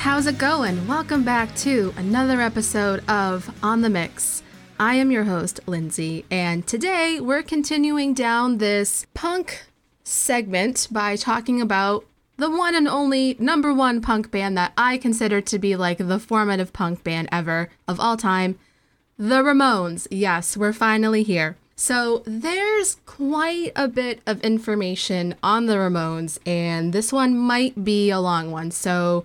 how's it going? Welcome back to another episode of On the Mix. I am your host, Lindsay, and today we're continuing down this punk segment by talking about the one and only number one punk band that I consider to be like the formative punk band ever of all time, the Ramones. Yes, we're finally here. So, there's quite a bit of information on the Ramones, and this one might be a long one. So,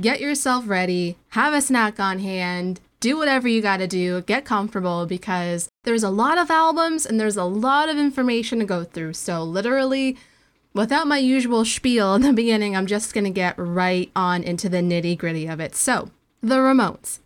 get yourself ready, have a snack on hand, do whatever you gotta do, get comfortable because there's a lot of albums and there's a lot of information to go through. So, literally, without my usual spiel in the beginning, I'm just gonna get right on into the nitty gritty of it. So, the Ramones.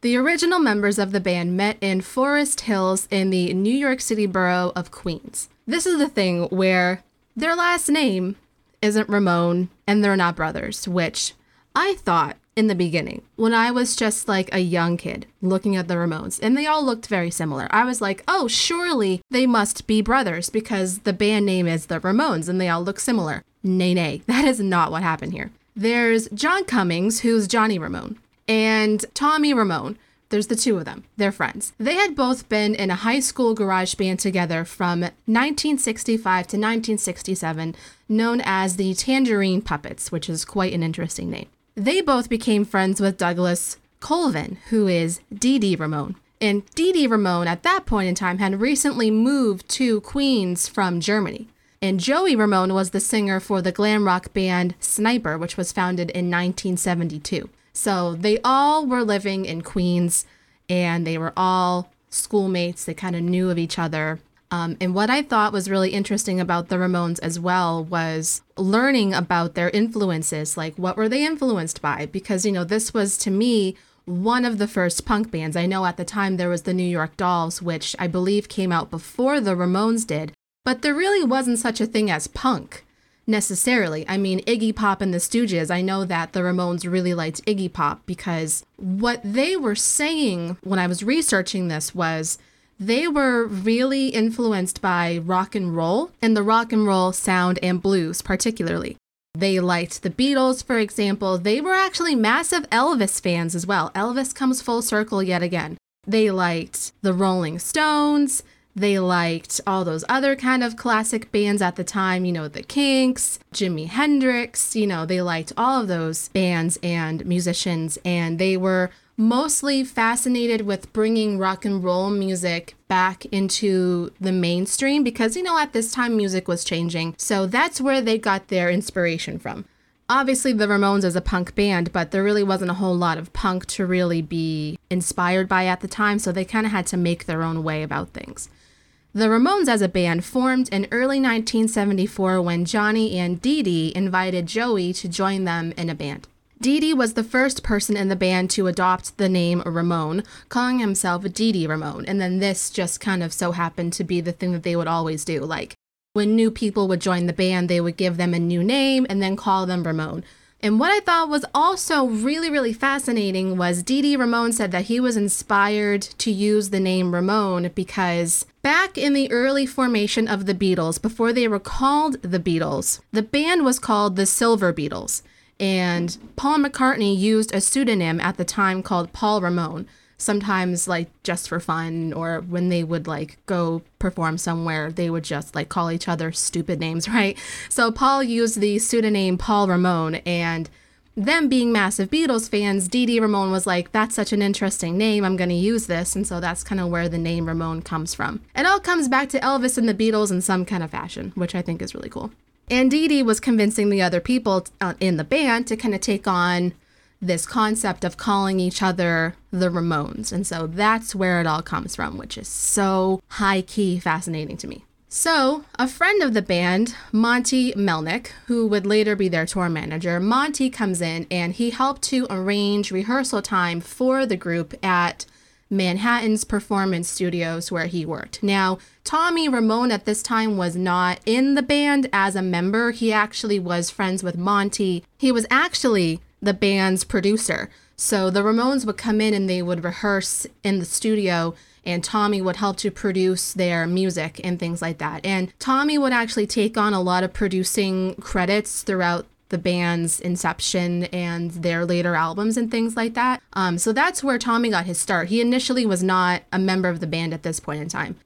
The original members of the band met in Forest Hills in the New York City borough of Queens. This is the thing where their last name isn't Ramone and they're not brothers, which I thought in the beginning when I was just like a young kid looking at the Ramones and they all looked very similar. I was like, oh, surely they must be brothers because the band name is the Ramones and they all look similar. Nay, nay, that is not what happened here. There's John Cummings, who's Johnny Ramone and Tommy Ramone. There's the two of them. They're friends. They had both been in a high school garage band together from 1965 to 1967, known as the Tangerine Puppets, which is quite an interesting name. They both became friends with Douglas Colvin, who is Dee Dee Ramone. And Dee Dee Ramone, at that point in time, had recently moved to Queens from Germany. And Joey Ramone was the singer for the glam rock band Sniper, which was founded in 1972. So they all were living in Queens and they were all schoolmates. They kind of knew of each other. Um, and what I thought was really interesting about the Ramones as well was learning about their influences. Like, what were they influenced by? Because, you know, this was to me one of the first punk bands. I know at the time there was the New York Dolls, which I believe came out before the Ramones did, but there really wasn't such a thing as punk necessarily. I mean, Iggy Pop and the Stooges, I know that the Ramones really liked Iggy Pop because what they were saying when I was researching this was they were really influenced by rock and roll and the rock and roll sound and blues, particularly. They liked the Beatles, for example. They were actually massive Elvis fans as well. Elvis comes full circle yet again. They liked the Rolling Stones. They liked all those other kind of classic bands at the time, you know, the Kinks, Jimi Hendrix, you know, they liked all of those bands and musicians, and they were mostly fascinated with bringing rock and roll music back into the mainstream because, you know, at this time music was changing. So that's where they got their inspiration from. Obviously, the Ramones is a punk band, but there really wasn't a whole lot of punk to really be inspired by at the time, so they kind of had to make their own way about things. The Ramones as a band formed in early 1974 when Johnny and Dee Dee invited Joey to join them in a band. Dee Dee was the first person in the band to adopt the name Ramone, calling himself Dee Dee Ramone, and then this just kind of so happened to be the thing that they would always do. Like, when new people would join the band, they would give them a new name and then call them Ramone. And what I thought was also really, really fascinating was Dee Dee Ramone said that he was inspired to use the name Ramone because back in the early formation of the Beatles, before they were called the Beatles, the band was called the Silver Beatles. And Paul McCartney used a pseudonym at the time called Paul Ramone sometimes like just for fun or when they would like go perform somewhere they would just like call each other stupid names right? So paul used the pseudonym paul ramone and them being massive beatles fans Dee Dee ramone was like that's such an interesting name i'm to use this and so that's kind of where the name ramone comes from. It all comes back to elvis and the beatles in some kind of fashion which i think is really cool and Dee Dee was convincing the other people uh, in the band to kind of take on this concept of calling each other the Ramones. And so that's where it all comes from, which is so high key fascinating to me. So, a friend of the band, Monte Melnick, who would later be their tour manager, Monte comes in and he helped to arrange rehearsal time for the group at Manhattan's performance studios where he worked. Now, Tommy Ramone at this time was not in the band as a member. He actually was friends with Monte. He was actually the band's producer. So the Ramones would come in and they would rehearse in the studio and Tommy would help to produce their music and things like that. And Tommy would actually take on a lot of producing credits throughout the band's inception and their later albums and things like that. Um, so that's where Tommy got his start. He initially was not a member of the band at this point in time.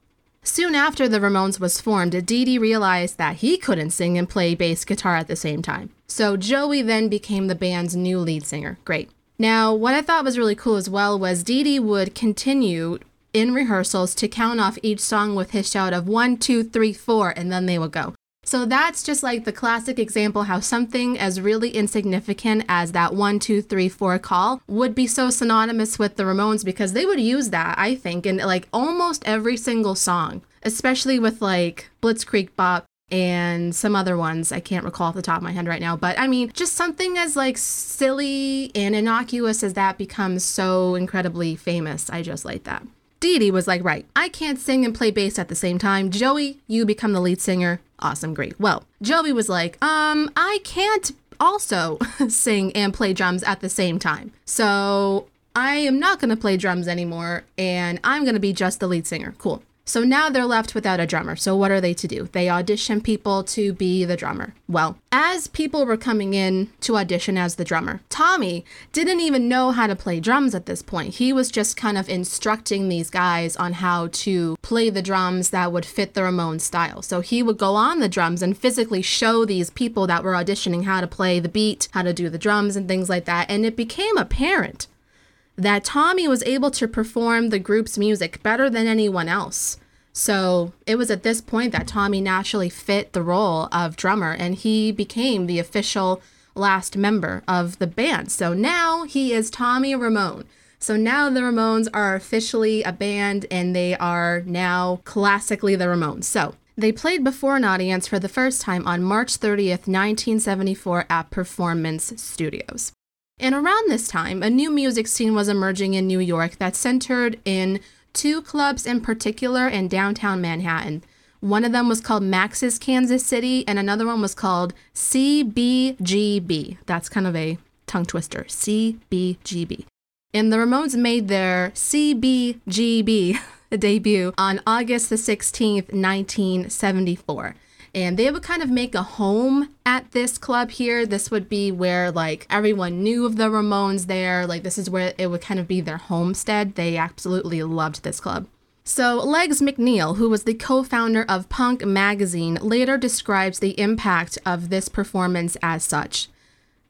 Soon after the Ramones was formed, Dee Dee realized that he couldn't sing and play bass guitar at the same time. So Joey then became the band's new lead singer. Great. Now, what I thought was really cool as well was Dee Dee would continue in rehearsals to count off each song with his shout of one, two, three, four, and then they would go. So that's just like the classic example how something as really insignificant as that one, two, three, four call would be so synonymous with the Ramones because they would use that, I think, in like almost every single song, especially with like Blitzkrieg Bop and some other ones I can't recall off the top of my head right now. But I mean, just something as like silly and innocuous as that becomes so incredibly famous. I just like that. Dee Dee was like, right, I can't sing and play bass at the same time. Joey, you become the lead singer. Awesome, great. Well, Joey was like, um, I can't also sing and play drums at the same time. So I am not going to play drums anymore and I'm going to be just the lead singer. Cool. So now they're left without a drummer. So what are they to do? They audition people to be the drummer. Well, as people were coming in to audition as the drummer, Tommy didn't even know how to play drums at this point. He was just kind of instructing these guys on how to play the drums that would fit the Ramones style. So he would go on the drums and physically show these people that were auditioning how to play the beat, how to do the drums and things like that. And it became apparent that Tommy was able to perform the group's music better than anyone else. So it was at this point that Tommy naturally fit the role of drummer and he became the official last member of the band. So now he is Tommy Ramone. So now the Ramones are officially a band and they are now classically the Ramones. So they played before an audience for the first time on March 30th, 1974 at Performance Studios. And around this time, a new music scene was emerging in New York that centered in two clubs in particular in downtown Manhattan. One of them was called Max's Kansas City, and another one was called CBGB. That's kind of a tongue twister. CBGB. And the Ramones made their CBGB debut on August the 16th, 1974 and they would kind of make a home at this club here. This would be where like everyone knew of the Ramones there. Like this is where it would kind of be their homestead. They absolutely loved this club. So, Legs McNeil, who was the co founder of Punk magazine, later describes the impact of this performance as such.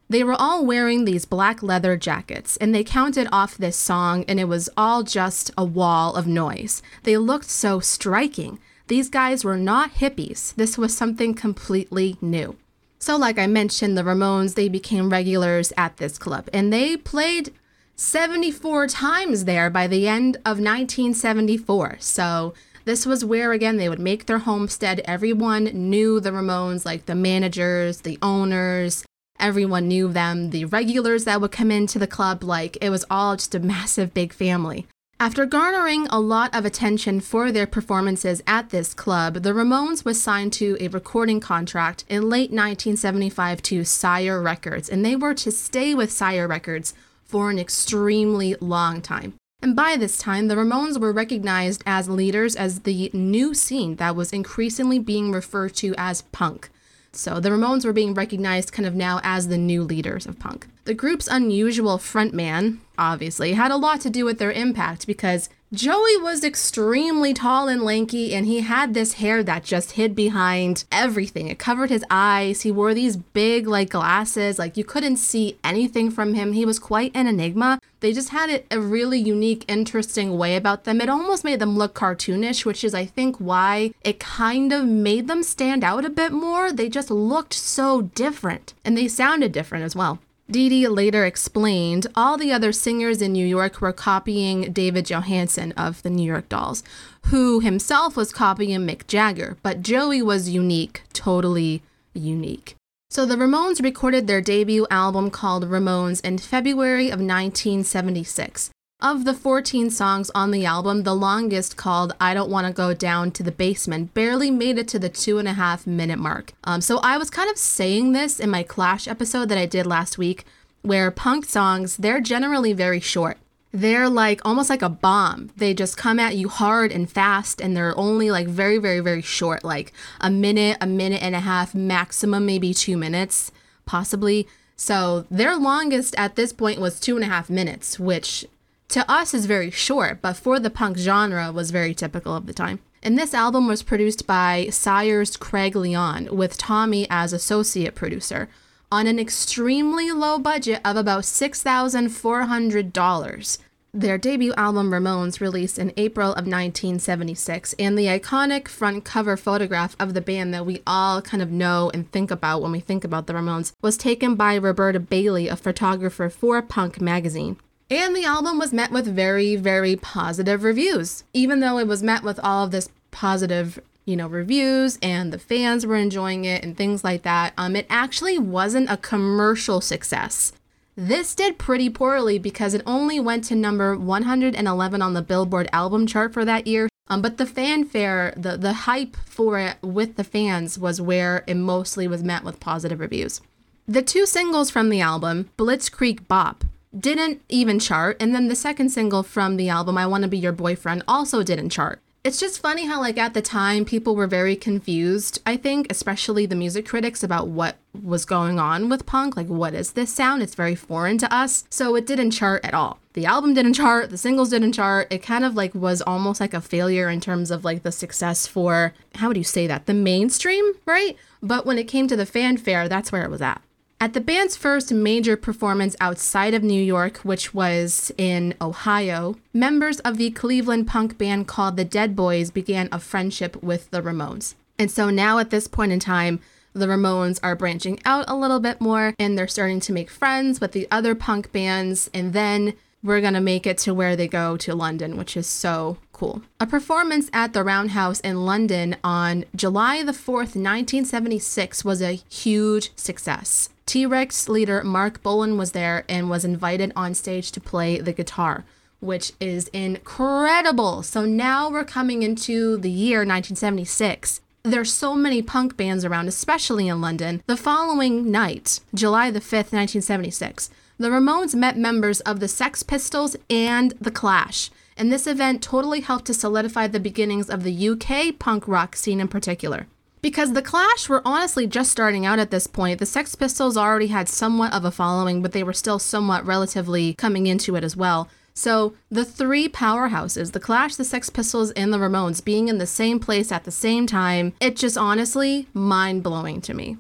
They were all wearing these black leather jackets, and they counted off this song, and it was all just a wall of noise. They looked so striking. These guys were not hippies. This was something completely new. So, like I mentioned, the Ramones, they became regulars at this club and they played 74 times there by the end of 1974. So, this was where, again, they would make their homestead. Everyone knew the Ramones, like the managers, the owners, everyone knew them. The regulars that would come into the club, like it was all just a massive, big family. After garnering a lot of attention for their performances at this club, the Ramones was signed to a recording contract in late 1975 to Sire Records, and they were to stay with Sire Records for an extremely long time. And by this time, the Ramones were recognized as leaders as the new scene that was increasingly being referred to as punk. So the Ramones were being recognized kind of now as the new leaders of punk. The group's unusual frontman, obviously, had a lot to do with their impact because Joey was extremely tall and lanky, and he had this hair that just hid behind everything. It covered his eyes. He wore these big, like, glasses. Like, you couldn't see anything from him. He was quite an enigma. They just had a really unique, interesting way about them. It almost made them look cartoonish, which is, I think, why it kind of made them stand out a bit more. They just looked so different, and they sounded different as well. Dee Dee later explained all the other singers in New York were copying David Johansen of the New York Dolls, who himself was copying Mick Jagger, but Joey was unique, totally unique. So the Ramones recorded their debut album called Ramones in February of 1976. Of the 14 songs on the album, the longest, called I Don't Want to Go Down to the Basement, barely made it to the two and a half minute mark. Um, so I was kind of saying this in my Clash episode that I did last week, where punk songs, they're generally very short. They're like almost like a bomb. They just come at you hard and fast, and they're only like very, very, very short, like a minute, a minute and a half, maximum maybe two minutes. possibly. So their longest at this point was two and a half minutes, which to us is very short, but for the punk genre was very typical of the time. And this album was produced by Sires Craig Leon with Tommy as associate producer on an extremely low budget of about $6,400. Their debut album Ramones released in April of 1976, and the iconic front cover photograph of the band that we all kind of know and think about when we think about the Ramones was taken by Roberta Bayley, a photographer for Punk magazine. And the album was met with very, very positive reviews. Even though it was met with all of this positive, you know, reviews and the fans were enjoying it and things like that, um, it actually wasn't a commercial success. This did pretty poorly because it only went to number 111 on the Billboard album chart for that year. Um, but the fanfare, the, the hype for it with the fans was where it mostly was met with positive reviews. The two singles from the album, Blitzkrieg Bop, didn't even chart. And then the second single from the album, I Want to Be Your Boyfriend, also didn't chart. It's just funny how, like, at the time, people were very confused, I think, especially the music critics about what was going on with punk. Like, what is this sound? It's very foreign to us. So it didn't chart at all. The album didn't chart, the singles didn't chart. It kind of like was almost like a failure in terms of like the success for, how would you say that? The mainstream, right? But when it came to the fanfare, that's where it was at. At the band's first major performance outside of New York, which was in Ohio, members of the Cleveland punk band called the Dead Boys began a friendship with the Ramones. And so now at this point in time, the Ramones are branching out a little bit more and they're starting to make friends with the other punk bands. And then we're going to make it to where they go to London, which is so cool. A performance at the Roundhouse in London on July the 4th, 1976 was a huge success. T Rex leader Marc Bolan was there and was invited on stage to play the guitar, which is incredible. So now we're coming into the year 1976. There's so many punk bands around, especially in London. The following night, July the 5th, 1976, the Ramones met members of the Sex Pistols and The Clash, and this event totally helped to solidify the beginnings of the UK punk rock scene in particular. Because the Clash were honestly just starting out at this point. The Sex Pistols already had somewhat of a following, but they were still somewhat relatively coming into it as well. So the three powerhouses, the Clash, the Sex Pistols, and the Ramones, being in the same place at the same time, it just honestly mind blowing to me.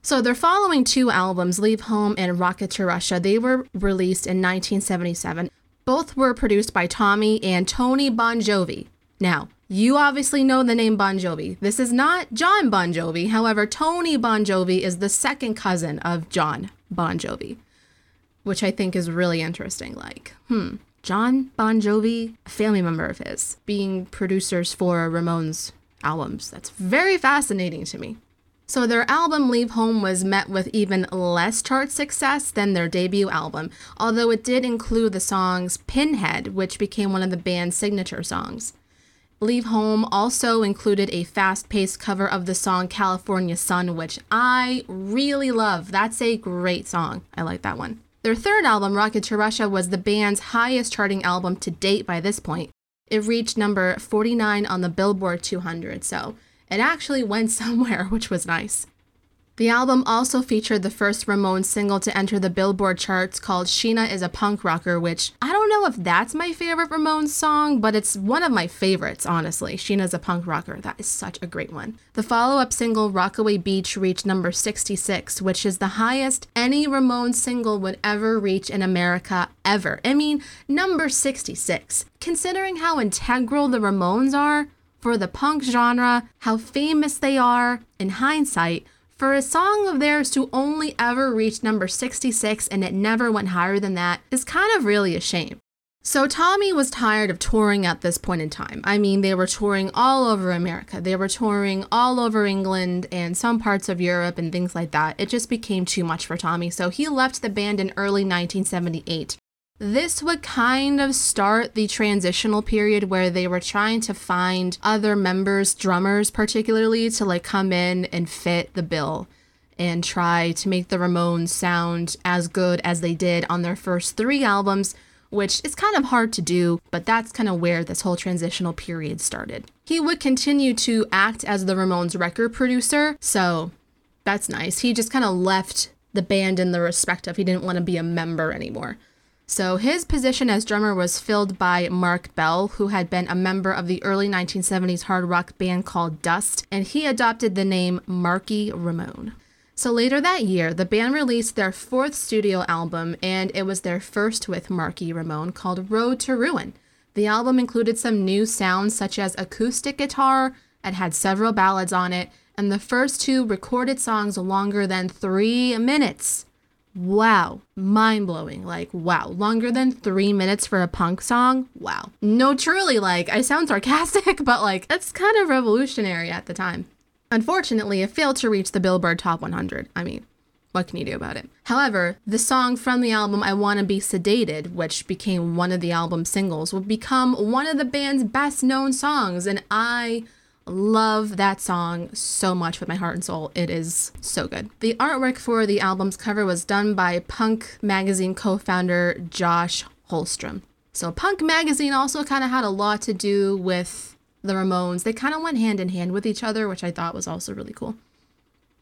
So their following two albums, Leave Home and Rocket to Russia, they were released in 1977. Both were produced by Tommy and Tony Bongiovi. Now, you obviously know the name Bon Jovi. This is not John Bon Jovi. However, Tony Bongiovi is the second cousin of John Bon Jovi, which I think is really interesting. Like, hmm, John Bon Jovi, a family member of his, being producers for Ramones albums. That's very fascinating to me. So their album Leave Home was met with even less chart success than their debut album, although it did include the songs Pinhead, which became one of the band's signature songs. Leave Home also included a fast paced cover of the song California Sun, which I really love. That's a great song. I like that one. Their third album, Rocket to Russia, was the band's highest charting album to date by this point. It reached number 49 on the Billboard 200, so it actually went somewhere, which was nice. The album also featured the first Ramones single to enter the Billboard charts called Sheena is a Punk Rocker, which I don't know if that's my favorite Ramones song, but it's one of my favorites, honestly. Sheena's a Punk Rocker. That is such a great one. The follow up single, Rockaway Beach, reached number 66, which is the highest any Ramones single would ever reach in America ever. I mean, number 66. Considering how integral the Ramones are for the punk genre, how famous they are, in hindsight, for a song of theirs to only ever reach number 66 and it never went higher than that is kind of really a shame. So Tommy was tired of touring at this point in time. I mean, they were touring all over America. They were touring all over England and some parts of Europe and things like that. It just became too much for Tommy, so he left the band in early 1978 this would kind of start the transitional period where they were trying to find other members, drummers particularly, to like come in and fit the bill and try to make the Ramones sound as good as they did on their first three albums, which is kind of hard to do, but that's kind of where this whole transitional period started. He would continue to act as the Ramones record producer, so that's nice. He just kind of left the band in the respect of he didn't want to be a member anymore. So his position as drummer was filled by Marc Bell, who had been a member of the early 1970s hard rock band called Dust, and he adopted the name Marky Ramone. So later that year, the band released their fourth studio album, and it was their first with Marky Ramone called Road to Ruin. The album included some new sounds such as acoustic guitar, it had several ballads on it, and the first two recorded songs longer than three minutes. Wow, mind blowing. Like, wow, longer than three minutes for a punk song? Wow. No, truly, like, I sound sarcastic, but like, that's kind of revolutionary at the time. Unfortunately, it failed to reach the Billboard Top 100. I mean, what can you do about it? However, the song from the album I Wanna Be Sedated, which became one of the album's singles, would become one of the band's best known songs, and I love that song so much with my heart and soul. It is so good. The artwork for the album's cover was done by Punk Magazine co founder Josh Holmstrom. So, Punk Magazine also kind of had a lot to do with the Ramones. They kind of went hand in hand with each other, which I thought was also really cool.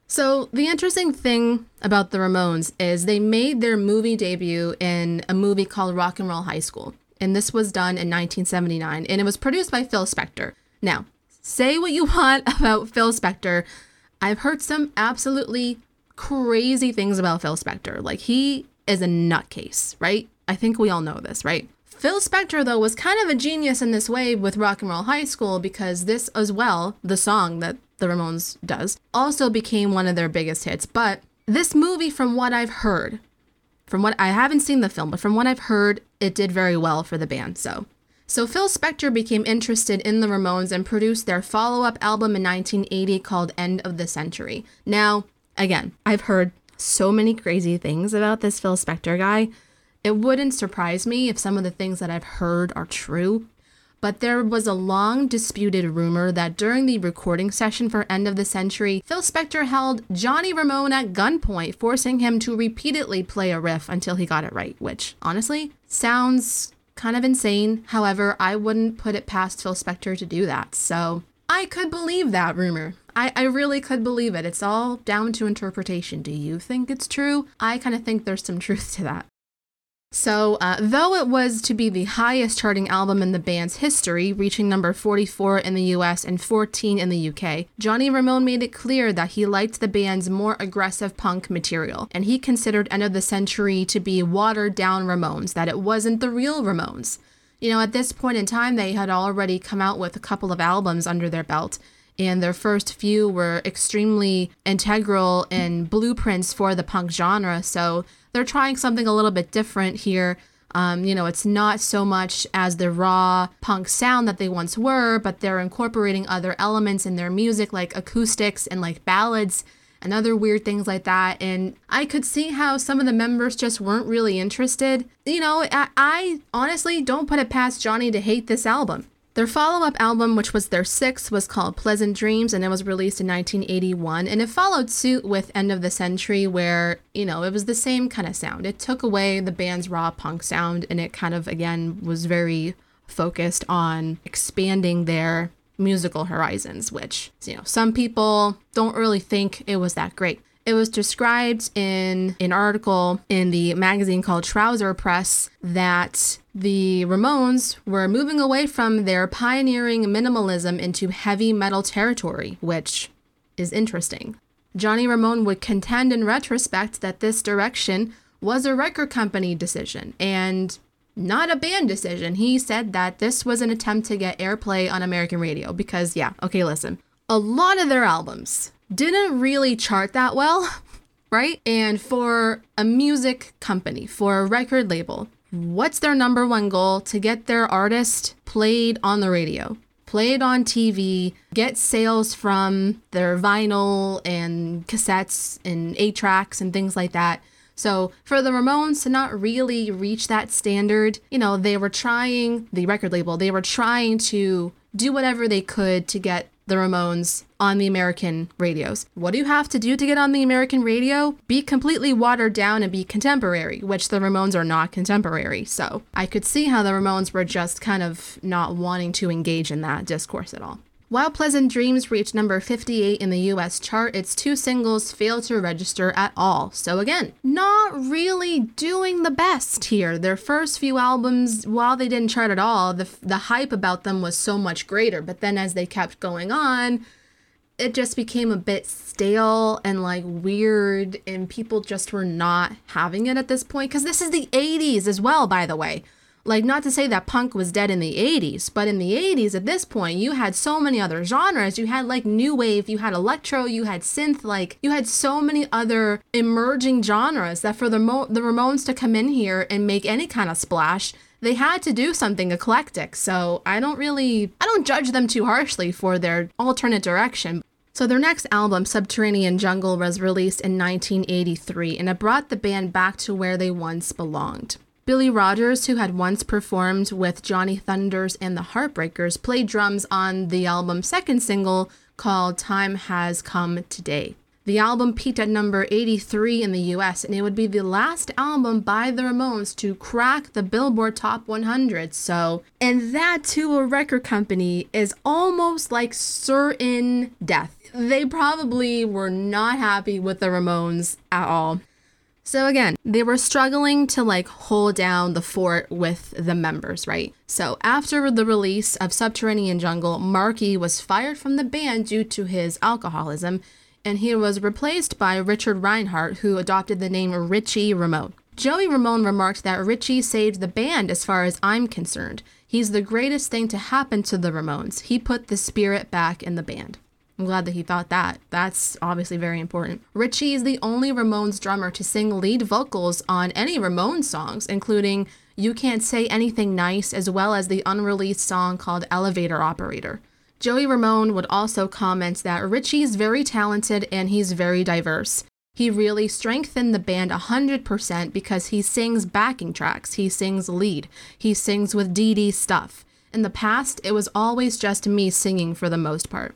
So, the interesting thing about the Ramones is they made their movie debut in a movie called Rock and Roll High School. And this was done in 1979, and it was produced by Phil Spector. Now, say what you want about Phil Spector. I've heard some absolutely crazy things about Phil Spector. Like, he is a nutcase, right? I think we all know this, right? Phil Spector, though, was kind of a genius in this way with Rock and Roll High School because this, as well, the song that the Ramones does, also became one of their biggest hits. But this movie, from what I've heard, from what I haven't seen the film, but from what I've heard, it did very well for the band. So so Phil Spector became interested in the Ramones and produced their follow up album in 1980 called End of the Century. Now, again, I've heard so many crazy things about this Phil Spector guy. It wouldn't surprise me if some of the things that I've heard are true. But there was a long disputed rumor that during the recording session for End of the Century, Phil Spector held Johnny Ramone at gunpoint, forcing him to repeatedly play a riff until he got it right, which honestly sounds kind of insane. However, I wouldn't put it past Phil Spector to do that. So I could believe that rumor. I, I really could believe it. It's all down to interpretation. Do you think it's true? I kind of think there's some truth to that. So, uh, though it was to be the highest charting album in the band's history, reaching number 44 in the US and 14 in the UK, Johnny Ramone made it clear that he liked the band's more aggressive punk material, and he considered End of the Century to be watered down Ramones, that it wasn't the real Ramones. You know, at this point in time, they had already come out with a couple of albums under their belt, and their first few were extremely integral in blueprints for the punk genre, so they're trying something a little bit different here. Um, you know, it's not so much as the raw punk sound that they once were, but they're incorporating other elements in their music, like acoustics and like ballads and other weird things like that. And I could see how some of the members just weren't really interested. You know, I, I honestly don't put it past Johnny to hate this album. Their follow up album, which was their sixth, was called Pleasant Dreams and it was released in 1981. And it followed suit with End of the Century, where, you know, it was the same kind of sound. It took away the band's raw punk sound and it kind of, again, was very focused on expanding their musical horizons, which, you know, some people don't really think it was that great. It was described in an article in the magazine called Trouser Press that the Ramones were moving away from their pioneering minimalism into heavy metal territory, which is interesting. Johnny Ramone would contend in retrospect that this direction was a record company decision and not a band decision. He said that this was an attempt to get airplay on American radio because, yeah, okay, listen. A lot of their albums didn't really chart that well, right? And for a music company, for a record label, what's their number one goal? To get their artist played on the radio, played on TV, get sales from their vinyl and cassettes and eight tracks and things like that. So for the Ramones to not really reach that standard, you know, they were trying, the record label, they were trying to do whatever they could to get the Ramones on the American radios. What do you have to do to get on the American radio? Be completely watered down and be contemporary, which the Ramones are not contemporary. So I could see how the Ramones were just kind of not wanting to engage in that discourse at all. While Pleasant Dreams reached number 58 in the US chart, its two singles failed to register at all. So, again, not really doing the best here. Their first few albums, while they didn't chart at all, the, the hype about them was so much greater. But then as they kept going on, it just became a bit stale and like weird, and people just were not having it at this point. Because this is the 80s as well, by the way. Like, not to say that punk was dead in the 80s, but in the 80s, at this point, you had so many other genres. You had like new wave, you had electro, you had synth, like, you had so many other emerging genres that for the, Mo- the Ramones to come in here and make any kind of splash, they had to do something eclectic. So I don't really, I don't judge them too harshly for their alternate direction. So their next album, Subterranean Jungle, was released in 1983 and it brought the band back to where they once belonged. Billy Rogers, who had once performed with Johnny Thunders and the Heartbreakers, played drums on the album's second single called Time Has Come Today. The album peaked at number 83 in the US, and it would be the last album by the Ramones to crack the Billboard Top 100. So, and that to a record company is almost like certain death. They probably were not happy with the Ramones at all. So again, they were struggling to like hold down the fort with the members, right? So after the release of Subterranean Jungle, Marky was fired from the band due to his alcoholism, and he was replaced by Richard Reinhardt, who adopted the name Richie Ramone. Joey Ramone remarked that Richie saved the band as far as I'm concerned. He's the greatest thing to happen to the Ramones. He put the spirit back in the band. I'm glad that he thought that. That's obviously very important. Richie is the only Ramones drummer to sing lead vocals on any Ramones songs, including You Can't Say Anything Nice, as well as the unreleased song called Elevator Operator. Joey Ramone would also comment that Richie is very talented and he's very diverse. He really strengthened the band 100% because he sings backing tracks, he sings lead, he sings with Dee Dee stuff. In the past, it was always just me singing for the most part.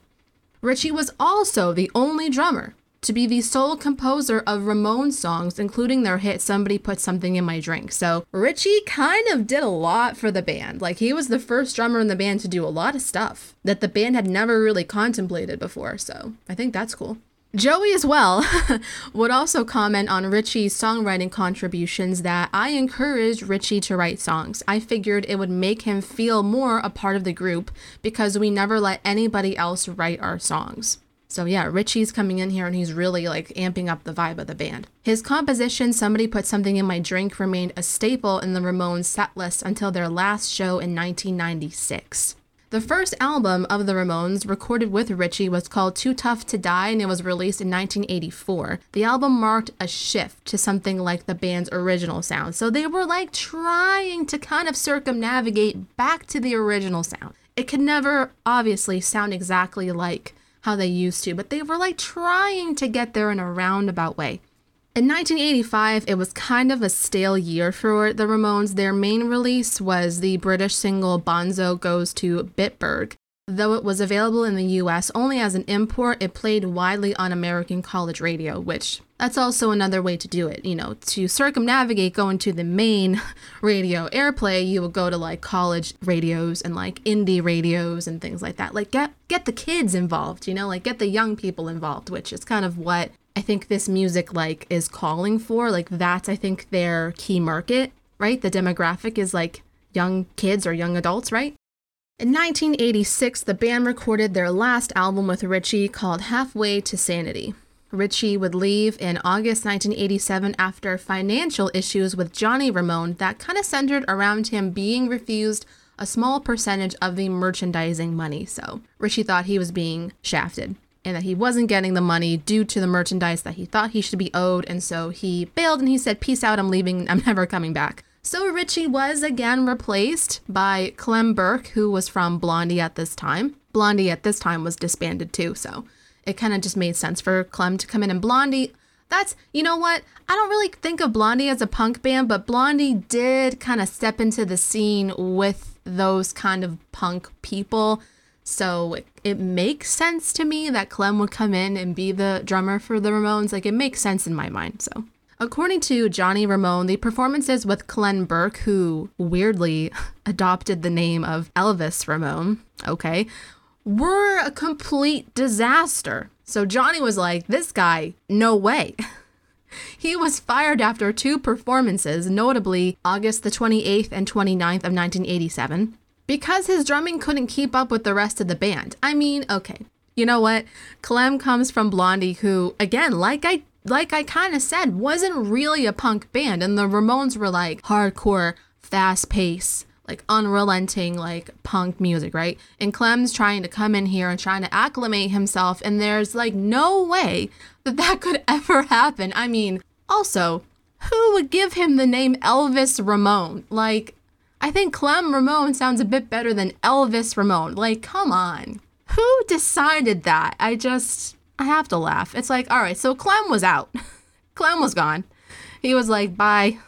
Richie was also the only drummer to be the sole composer of Ramones songs, including their hit Somebody Put Something in My Drink. So Richie kind of did a lot for the band. Like he was the first drummer in the band to do a lot of stuff that the band had never really contemplated before. So I think that's cool. Joey, as well, would also comment on Richie's songwriting contributions that I encouraged Richie to write songs. I figured it would make him feel more a part of the group because we never let anybody else write our songs. So, yeah, Richie's coming in here and he's really like amping up the vibe of the band. His composition, Somebody Put Something in My Drink, remained a staple in the Ramones set list until their last show in 1996. The first album of the Ramones recorded with Richie was called Too Tough to Die and it was released in 1984. The album marked a shift to something like the band's original sound. So they were like trying to kind of circumnavigate back to the original sound. It could never obviously sound exactly like how they used to, but they were like trying to get there in a roundabout way. In 1985, it was kind of a stale year for the Ramones. Their main release was the British single Bonzo Goes to Bitburg. Though it was available in the US only as an import, it played widely on American college radio, which that's also another way to do it. You know, to circumnavigate going to the main radio airplay, you would go to like college radios and like indie radios and things like that. Like get get the kids involved, you know, like get the young people involved, which is kind of what I think this music like is calling for. Like that's I think their key market, right? The demographic is like young kids or young adults, right? In 1986, the band recorded their last album with Richie called Halfway to Sanity. Richie would leave in August 1987 after financial issues with Johnny Ramone that kind of centered around him being refused a small percentage of the merchandising money. So Richie thought he was being shafted and that he wasn't getting the money due to the merchandise that he thought he should be owed. And so he bailed and he said, Peace out, I'm leaving, I'm never coming back. So Richie was again replaced by Clem Burke, who was from Blondie at this time. Blondie at this time was disbanded too, so it kind of just made sense for Clem to come in. And Blondie, that's, you know what? I don't really think of Blondie as a punk band, but Blondie did kind of step into the scene with those kind of punk people so it makes sense to me that Clem would come in and be the drummer for the Ramones. Like it makes sense in my mind. So According to Johnny Ramone, the performances with Clem Burke, who weirdly adopted the name of Elvis Ramone, okay, were a complete disaster. So Johnny was like, this guy, no way. he was fired after two performances, notably August the 28th and 29th of 1987, because his drumming couldn't keep up with the rest of the band. I mean, okay. You know what? Clem comes from Blondie who again, like I like I kind of said, wasn't really a punk band and the Ramones were like hardcore, fast pace, like unrelenting like punk music, right? And Clem's trying to come in here and trying to acclimate himself and there's like no way that that could ever happen. I mean, also, who would give him the name Elvis Ramone? Like I think Clem Ramone sounds a bit better than Elvis Ramone. Like, come on. Who decided that? I just, I have to laugh. It's like, all right, so Clem was out. Clem was gone. He was like, bye.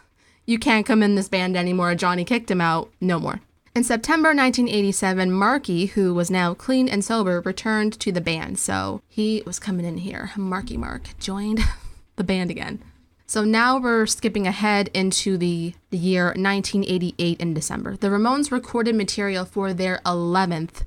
You can't come in this band anymore. Johnny kicked him out. No more. In September 1987, Marky, who was now clean and sober, returned to the band. So he was coming in here. Marky Mark joined the band again. So now we're skipping ahead into the, the year 1988 in December. The Ramones recorded material for their 11th,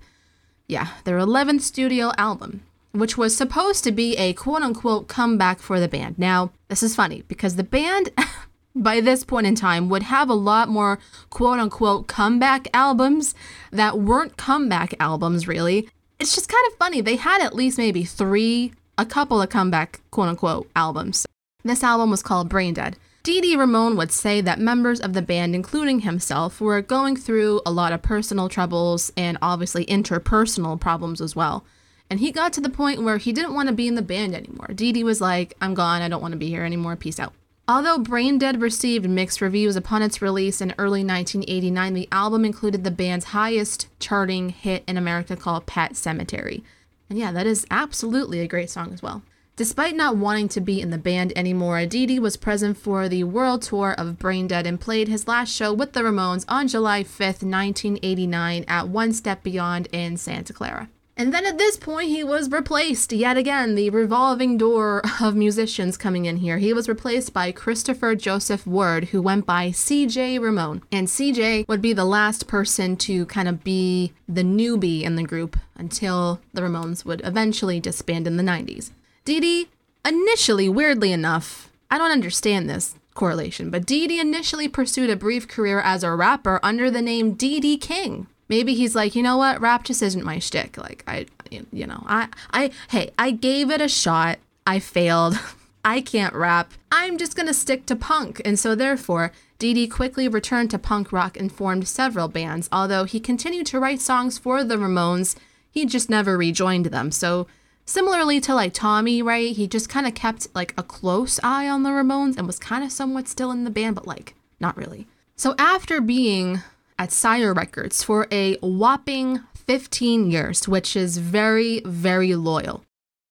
yeah, their 11th studio album, which was supposed to be a quote unquote comeback for the band. Now, this is funny because the band by this point in time would have a lot more quote unquote comeback albums that weren't comeback albums really. It's just kind of funny. They had at least maybe 3 a couple of comeback quote unquote albums. This album was called Brain Dead. Dee Dee Ramone would say that members of the band, including himself, were going through a lot of personal troubles and obviously interpersonal problems as well. And he got to the point where he didn't want to be in the band anymore. Dee Dee was like, I'm gone, I don't want to be here anymore, peace out. Although Brain Dead received mixed reviews upon its release in early 1989, the album included the band's highest charting hit in America called Pet Sematary. And yeah, that is absolutely a great song as well. Despite not wanting to be in the band anymore, Dee was present for the world tour of Brain Dead and played his last show with the Ramones on July 5th, 1989 at One Step Beyond in Santa Clara. And then at this point, he was replaced yet again, the revolving door of musicians coming in here. He was replaced by Christopher Joseph Ward, who went by CJ Ramone. And CJ would be the last person to kind of be the newbie in the group until the Ramones would eventually disband in the 90s. Dee initially, weirdly enough, I don't understand this correlation, but Dee Dee initially pursued a brief career as a rapper under the name Dee Dee King. Maybe he's like, you know what, rap just isn't my shtick. Like I, you know, I, I, hey, I gave it a shot. I failed. I can't rap. I'm just gonna stick to punk. And so therefore, Dee Dee quickly returned to punk rock and formed several bands. Although he continued to write songs for the Ramones, he just never rejoined them. So Similarly to like Tommy, right? He just kind of kept like a close eye on the Ramones and was kind of somewhat still in the band, but like not really. So after being at Sire Records for a whopping 15 years, which is very, very loyal.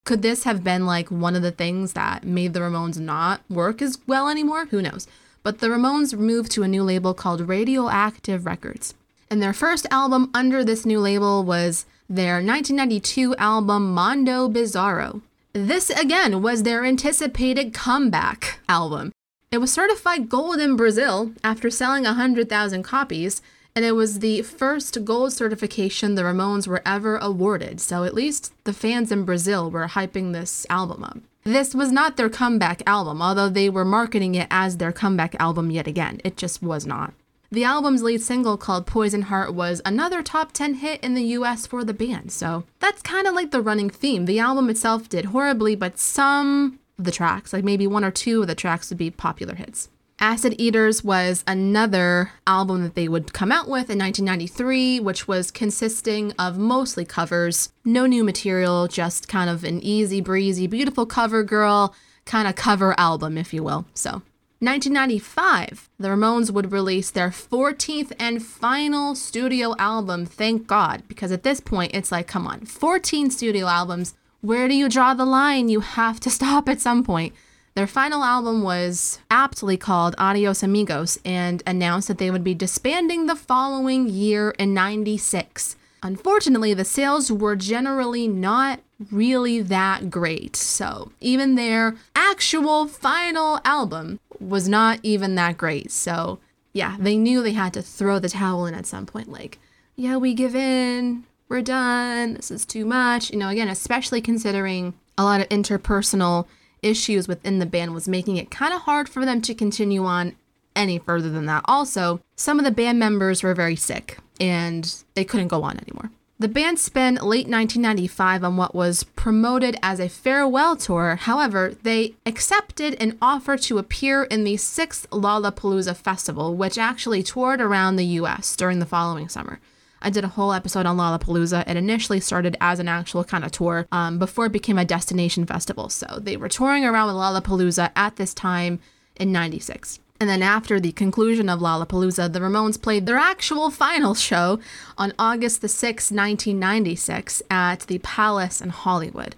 Could this have been like one of the things that made the Ramones not work as well anymore? Who knows? But the Ramones moved to a new label called Radioactive Records. And their first album under this new label was their 1992 album Mondo Bizarro. This again was their anticipated comeback album. It was certified gold in Brazil after selling 100,000 copies, and it was the first gold certification the Ramones were ever awarded, so at least the fans in Brazil were hyping this album up. This was not their comeback album, although they were marketing it as their comeback album yet again. It just was not. The album's lead single called Poison Heart was another top 10 hit in the US for the band, so that's kind of like the running theme. The album itself did horribly, but some of the tracks, like maybe one or two of the tracks, would be popular hits. Acid Eaters was another album that they would come out with in 1993, which was consisting of mostly covers, no new material, just kind of an easy breezy, beautiful cover girl kind of cover album, if you will. So 1995, the Ramones would release their 14th and final studio album, thank God, because at this point it's like, come on, 14 studio albums. Where do you draw the line? You have to stop at some point. Their final album was aptly called Adios Amigos and announced that they would be disbanding the following year in 96. Unfortunately, the sales were generally not really that great. So, even their actual final album was not even that great. So, yeah, they knew they had to throw the towel in at some point. Like, yeah, we give in. we're done. This is too much. You know, again, especially considering a lot of interpersonal issues within the band was making it kind of hard for them to continue on any further than that. Also, some of the band members were very sick and they couldn't go on anymore. The band spent late 1995 on what was promoted as a farewell tour. However, they accepted an offer to appear in the sixth Lollapalooza festival, which actually toured around the US during the following summer. I did a whole episode on Lollapalooza. It initially started as an actual kind of tour um, before it became a destination festival. So they were touring around with Lollapalooza at this time in 96. And then after the conclusion of Lollapalooza, the Ramones played their actual final show on August the 6th, 1996 at the Palace in Hollywood.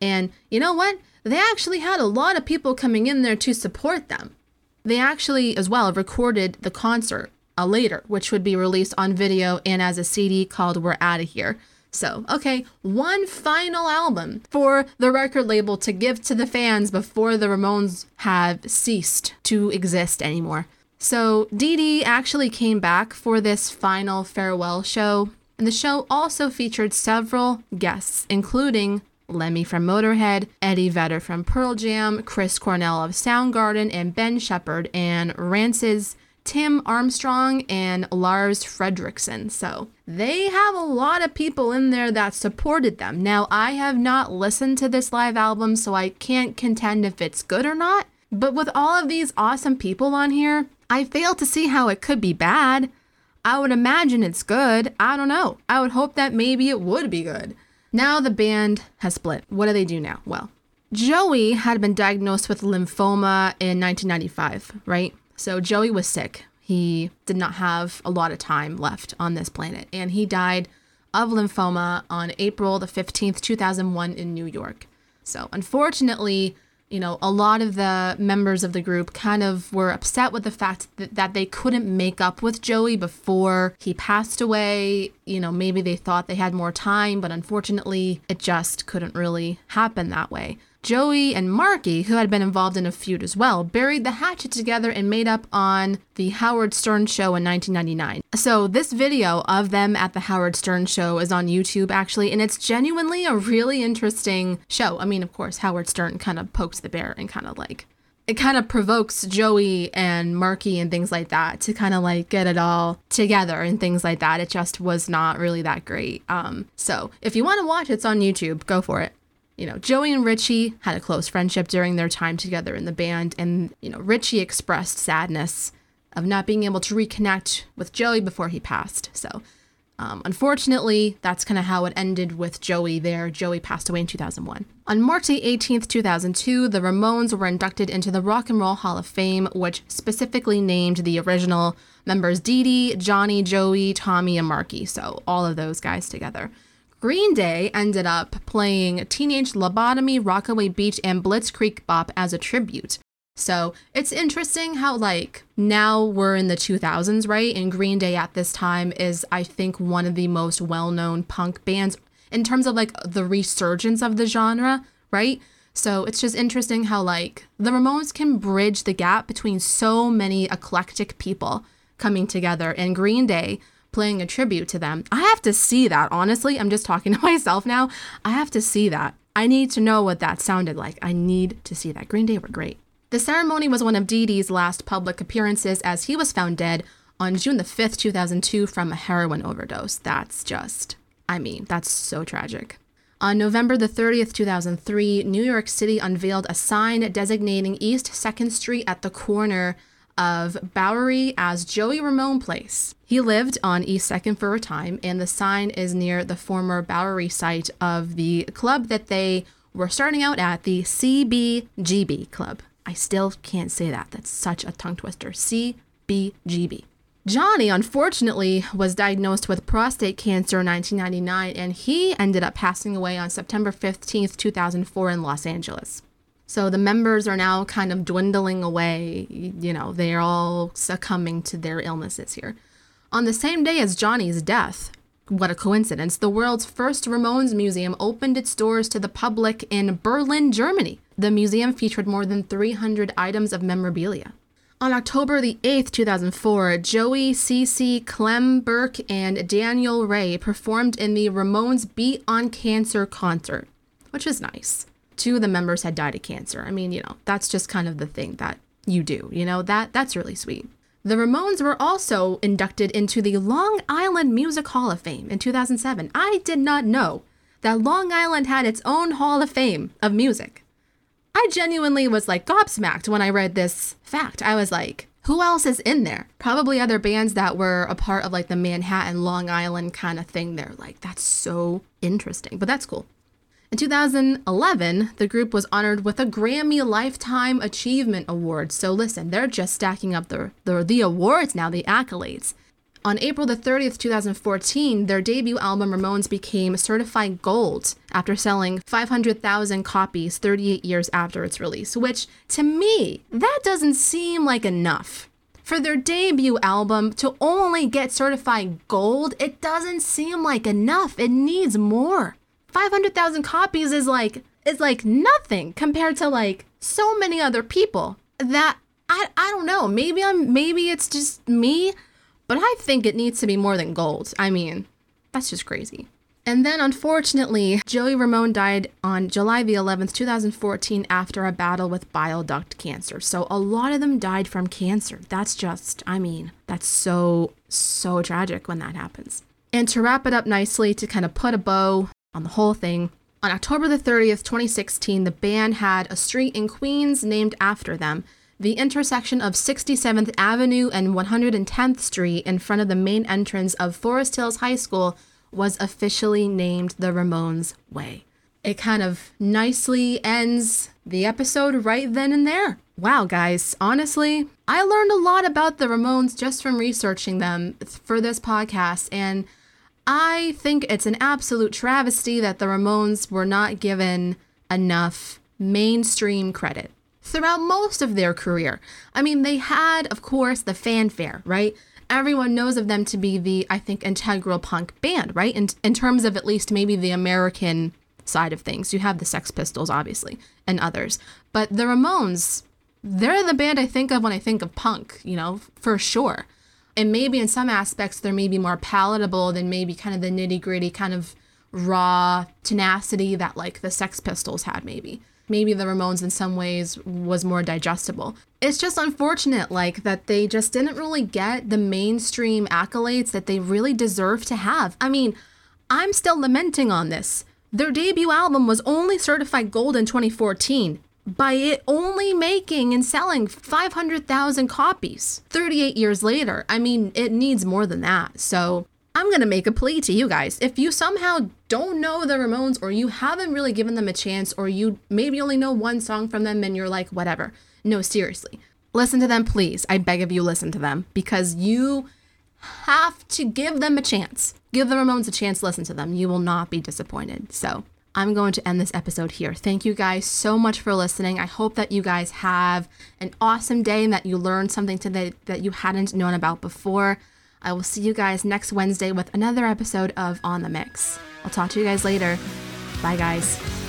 And you know what? They actually had a lot of people coming in there to support them. They actually, as well, recorded the concert uh, later, which would be released on video and as a CD called We're Outta Here. So, okay, one final album for the record label to give to the fans before the Ramones have ceased to exist anymore. So, Dee Dee actually came back for this final farewell show, and the show also featured several guests, including Lemmy from Motorhead, Eddie Vedder from Pearl Jam, Chris Cornell of Soundgarden, and Ben Shepherd, and Rancid's Tim Armstrong and Lars Frederiksen. So they have a lot of people in there that supported them. Now, I have not listened to this live album, so I can't contend if it's good or not. But with all of these awesome people on here, I fail to see how it could be bad. I would imagine it's good. I don't know. I would hope that maybe it would be good. Now the band has split. What do they do now? Well, Joey had been diagnosed with lymphoma in 1995, right? So Joey was sick. He did not have a lot of time left on this planet, and he died of lymphoma on April the 15th, 2001, in New York. So, unfortunately, you know, a lot of the members of the group kind of were upset with the fact that, that they couldn't make up with Joey before he passed away. You know, maybe they thought they had more time, but unfortunately, it just couldn't really happen that way. Joey and Marky, who had been involved in a feud as well, buried the hatchet together and made up on the Howard Stern show in 1999. So, this video of them at the Howard Stern show is on YouTube actually, and it's genuinely a really interesting show. I mean, of course, Howard Stern kind of pokes the bear and kind of like it kind of provokes Joey and Marky and things like that to kind of like get it all together and things like that. It just was not really that great. Um, so if you want to watch, it's on YouTube. Go for it you know, Joey and Richie had a close friendship during their time together in the band, and, you know, Richie expressed sadness of not being able to reconnect with Joey before he passed. So, um, unfortunately, that's kind of how it ended with Joey there. Joey passed away in 2001. On March 18th, 2002, the Ramones were inducted into the Rock and Roll Hall of Fame, which specifically named the original members Dee Dee, Johnny, Joey, Tommy, and Marky. So, all of those guys together. Green Day ended up playing Teenage Lobotomy, Rockaway Beach, and Blitzkrieg Bop as a tribute. So it's interesting how, like, now we're in the 2000s, right? And Green Day at this time is, I think, one of the most well known punk bands in terms of, like, the resurgence of the genre, right? So it's just interesting how, like, the Ramones can bridge the gap between so many eclectic people coming together. And Green Day playing a tribute to them. I have to see that, honestly. I'm just talking to myself now. I have to see that. I need to know what that sounded like. I need to see that. Green Day were great. The ceremony was one of Dee Dee's last public appearances as he was found dead on June the 5th, 2002, from a heroin overdose. That's just, I mean, that's so tragic. On November the 30th, 2003, New York City unveiled a sign designating East 2nd Street at the corner of Bowery as Joey Ramone Place. He lived on East 2nd for a time, and the sign is near the former Bowery site of the club that they were starting out at, the CBGB Club. I still can't say that. That's such a tongue twister. CBGB. Johnny, unfortunately, was diagnosed with prostate cancer in 1999, and he ended up passing away on September 15th, 2004, in Los Angeles. So the members are now kind of dwindling away. You know, they're all succumbing to their illnesses here. On the same day as Johnny's death, what a coincidence, the world's first Ramones museum opened its doors to the public in Berlin, Germany. The museum featured more than 300 items of memorabilia. On October the 8th, 2004, Joey, C.J., Clem Burke, and Daniel Rey performed in the Ramones Beat on Cancer concert, which is nice. Two of the members had died of cancer. I mean, you know, that's just kind of the thing that you do, you know, that that's really sweet. The Ramones were also inducted into the Long Island Music Hall of Fame in 2007. I did not know that Long Island had its own Hall of Fame of music. I genuinely was like gobsmacked when I read this fact. I was like, who else is in there? Probably other bands that were a part of like the Manhattan, Long Island kind of thing. They're like, that's so interesting, but that's cool. In 2011, the group was honored with a Grammy Lifetime Achievement Award. So listen, they're just stacking up the, the, the awards now, the accolades. On April the 30th, 2014, their debut album Ramones became certified gold after selling 500,000 copies 38 years after its release, which to me, that doesn't seem like enough. For their debut album to only get certified gold, it doesn't seem like enough. It needs more. 500,000 copies is like is like nothing compared to like so many other people that I I don't know. Maybe I'm maybe it's just me but I think it needs to be more than gold. I mean, that's just crazy. And then, unfortunately, Joey Ramone died on July the 11th, 2014, after a battle with bile duct cancer. So, a lot of them died from cancer. That's just, I mean, that's so, so tragic when that happens. And to wrap it up nicely, to kind of put a bow on the whole thing, on October the 30th, 2016, the band had a street in Queens named after them the intersection of 67th Avenue and 110th Street in front of the main entrance of Forest Hills High School was officially named the Ramones Way. It kind of nicely ends the episode right then and there. Wow, guys, honestly, I learned a lot about the Ramones just from researching them for this podcast, and I think it's an absolute travesty that the Ramones were not given enough mainstream credit throughout most of their career. I mean, they had, of course, the fanfare, right? Everyone knows of them to be the, I think, integral punk band, right? In, in terms of at least maybe the American side of things. You have the Sex Pistols, obviously, and others. But the Ramones, they're the band I think of when I think of punk, you know, for sure. And maybe in some aspects, they're maybe more palatable than maybe kind of the nitty gritty kind of raw tenacity that like the Sex Pistols had, maybe maybe the Ramones in some ways was more digestible. It's just unfortunate, like, that they just didn't really get the mainstream accolades that they really deserve to have. I mean, I'm still lamenting on this. Their debut album was only certified gold in 2014 by it only making and selling 500,000 copies 38 years later. I mean, it needs more than that. So I'm going to make a plea to you guys. If you somehow don't know the Ramones or you haven't really given them a chance or you maybe only know one song from them and you're like, whatever. No, seriously. Listen to them, please. I beg of you, listen to them because you have to give them a chance. Give the Ramones a chance, listen to them. You will not be disappointed. So I'm going to end this episode here. Thank you guys so much for listening. I hope that you guys have an awesome day and that you learned something today that you hadn't known about before. I will see you guys next Wednesday with another episode of On the Mix. I'll talk to you guys later. Bye, guys.